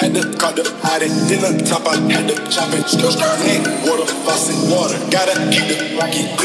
Had to cut the hide it, then the top I had to chop it. Skirt, water, faucet, water. Gotta keep the rocky.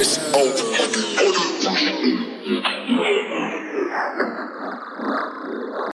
Chris